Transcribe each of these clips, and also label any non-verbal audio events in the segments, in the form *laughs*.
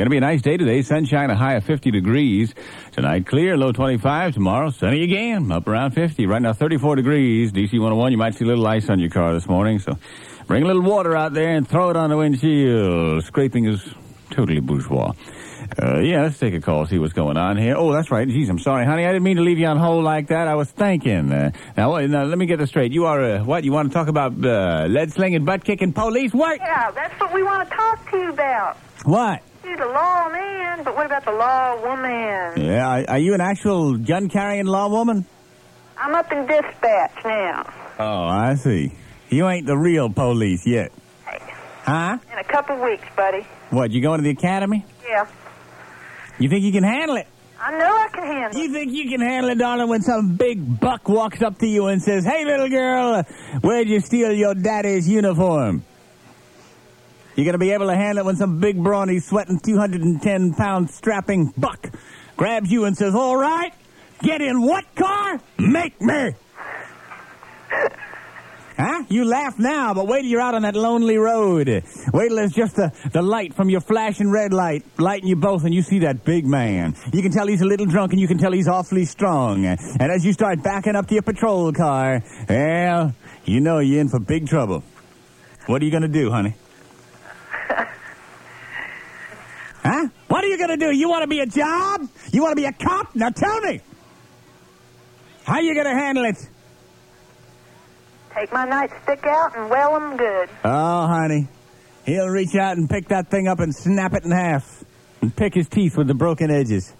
going to be a nice day today. Sunshine, a high of 50 degrees. Tonight, clear, low 25. Tomorrow, sunny again, up around 50. Right now, 34 degrees. DC 101, you might see a little ice on your car this morning. So bring a little water out there and throw it on the windshield. Scraping is totally bourgeois. Uh, yeah, let's take a call, see what's going on here. Oh, that's right. Geez, I'm sorry, honey. I didn't mean to leave you on hold like that. I was thinking. Uh, now, now, let me get this straight. You are, uh, what? You want to talk about uh, lead slinging, butt kicking police? What? Yeah, that's what we want to talk to you about. What? You're the law man, but what about the law woman? Yeah, are, are you an actual gun carrying law woman? I'm up in dispatch now. Oh, I see. You ain't the real police yet. Huh? In a couple weeks, buddy. What, you going to the academy? Yeah. You think you can handle it? I know I can handle it. You think you can handle it, darling, when some big buck walks up to you and says, Hey, little girl, where'd you steal your daddy's uniform? You gonna be able to handle it when some big brawny, sweating 210 pound strapping buck grabs you and says, All right, get in what car? Make me! Huh? You laugh now, but wait till you're out on that lonely road. Wait till there's just the, the light from your flashing red light lighting you both and you see that big man. You can tell he's a little drunk and you can tell he's awfully strong. And as you start backing up to your patrol car, well, you know you're in for big trouble. What are you going to do, honey? huh? What are you going to do? You want to be a job? You want to be a cop? Now tell me. How are you going to handle it? Take my nightstick out and well 'em good. Oh, honey. He'll reach out and pick that thing up and snap it in half. And pick his teeth with the broken edges.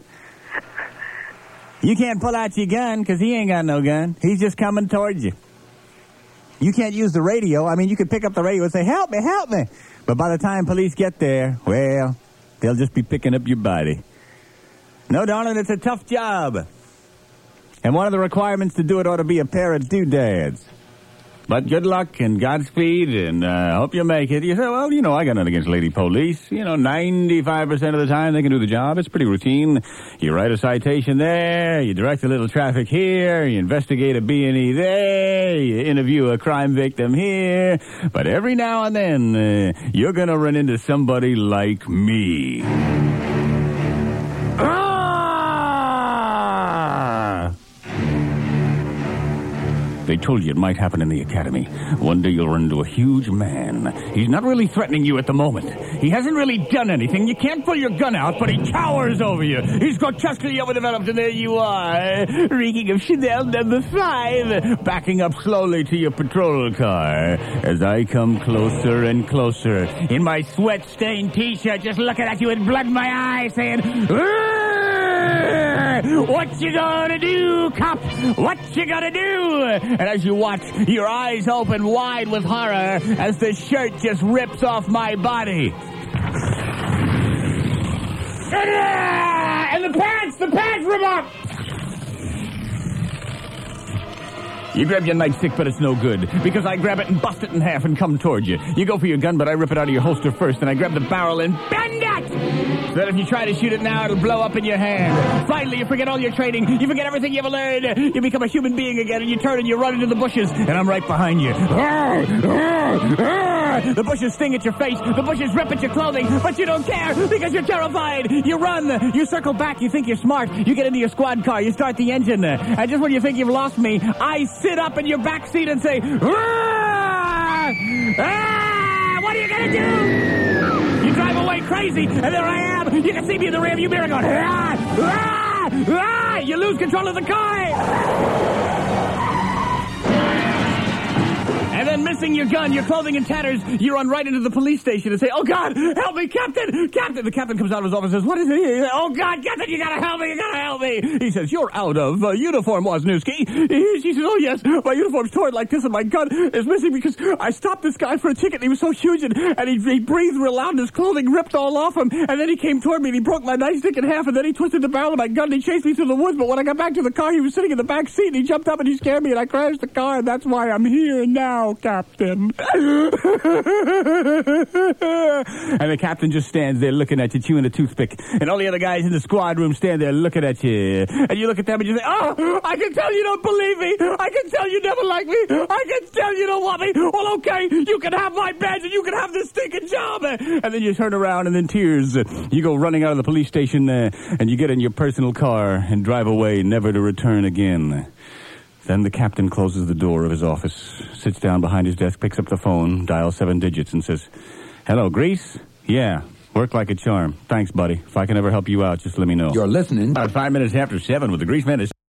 You can't pull out your gun because he ain't got no gun. He's just coming towards you. You can't use the radio. I mean, you could pick up the radio and say, help me, help me. But by the time police get there, well, they'll just be picking up your body. No, darling, it's a tough job. And one of the requirements to do it ought to be a pair of doodads. But good luck and Godspeed, and uh, hope you make it. You say, well, you know, I got nothing against lady police. You know, 95% of the time they can do the job. It's pretty routine. You write a citation there, you direct a little traffic here, you investigate a B&E there, you interview a crime victim here. But every now and then, uh, you're gonna run into somebody like me. They told you it might happen in the academy. One day you'll run into a huge man. He's not really threatening you at the moment. He hasn't really done anything. You can't pull your gun out, but he towers over you. He's grotesquely overdeveloped, and there you are, reeking of Chanel number five, backing up slowly to your patrol car. As I come closer and closer, in my sweat-stained t-shirt, just looking at you with blood in my eyes, saying, what you gonna do, cop? What you gonna do? And as you watch, your eyes open wide with horror as the shirt just rips off my body. Ah! And the pants, the pants rip off! You grab your nightstick, but it's no good. Because I grab it and bust it in half and come toward you. You go for your gun, but I rip it out of your holster first, and I grab the barrel and bend it! That if you try to shoot it now, it'll blow up in your hand. Finally, you forget all your training. You forget everything you ever learned. You become a human being again, and you turn and you run into the bushes, and I'm right behind you. The bushes sting at your face. The bushes rip at your clothing, but you don't care because you're terrified. You run. You circle back. You think you're smart. You get into your squad car. You start the engine. And just when you think you've lost me, I sit up in your back seat and say, ah! Ah! What are you going to do? You drive away crazy, and there I am. You can see me in the rearview mirror going, ah! Ah! Ah! You lose control of the car. And then missing your gun, your clothing in tatters, you run right into the police station and say, Oh God, help me, Captain! Captain! The captain comes out of his office and says, What is it? Oh God, Captain, you gotta help me, you gotta help me! He says, You're out of uh, uniform, Wozniewski. She says, Oh yes, my uniform's torn like this and my gun is missing because I stopped this guy for a ticket and he was so huge and, and he, he breathed real loud and his clothing ripped all off him. And then he came toward me and he broke my nightstick in half and then he twisted the barrel of my gun and he chased me through the woods. But when I got back to the car, he was sitting in the back seat and he jumped up and he scared me and I crashed the car and that's why I'm here now. Captain. *laughs* and the captain just stands there looking at you, chewing a toothpick. And all the other guys in the squad room stand there looking at you. And you look at them and you say, Oh, I can tell you don't believe me. I can tell you never like me. I can tell you don't want me. Well, okay, you can have my badge and you can have this stinking job. And then you turn around and in tears, you go running out of the police station uh, and you get in your personal car and drive away, never to return again. Then the captain closes the door of his office, sits down behind his desk, picks up the phone, dials seven digits, and says, Hello, Grease? Yeah, work like a charm. Thanks, buddy. If I can ever help you out, just let me know. You're listening. About five minutes after seven with the Grease Menace.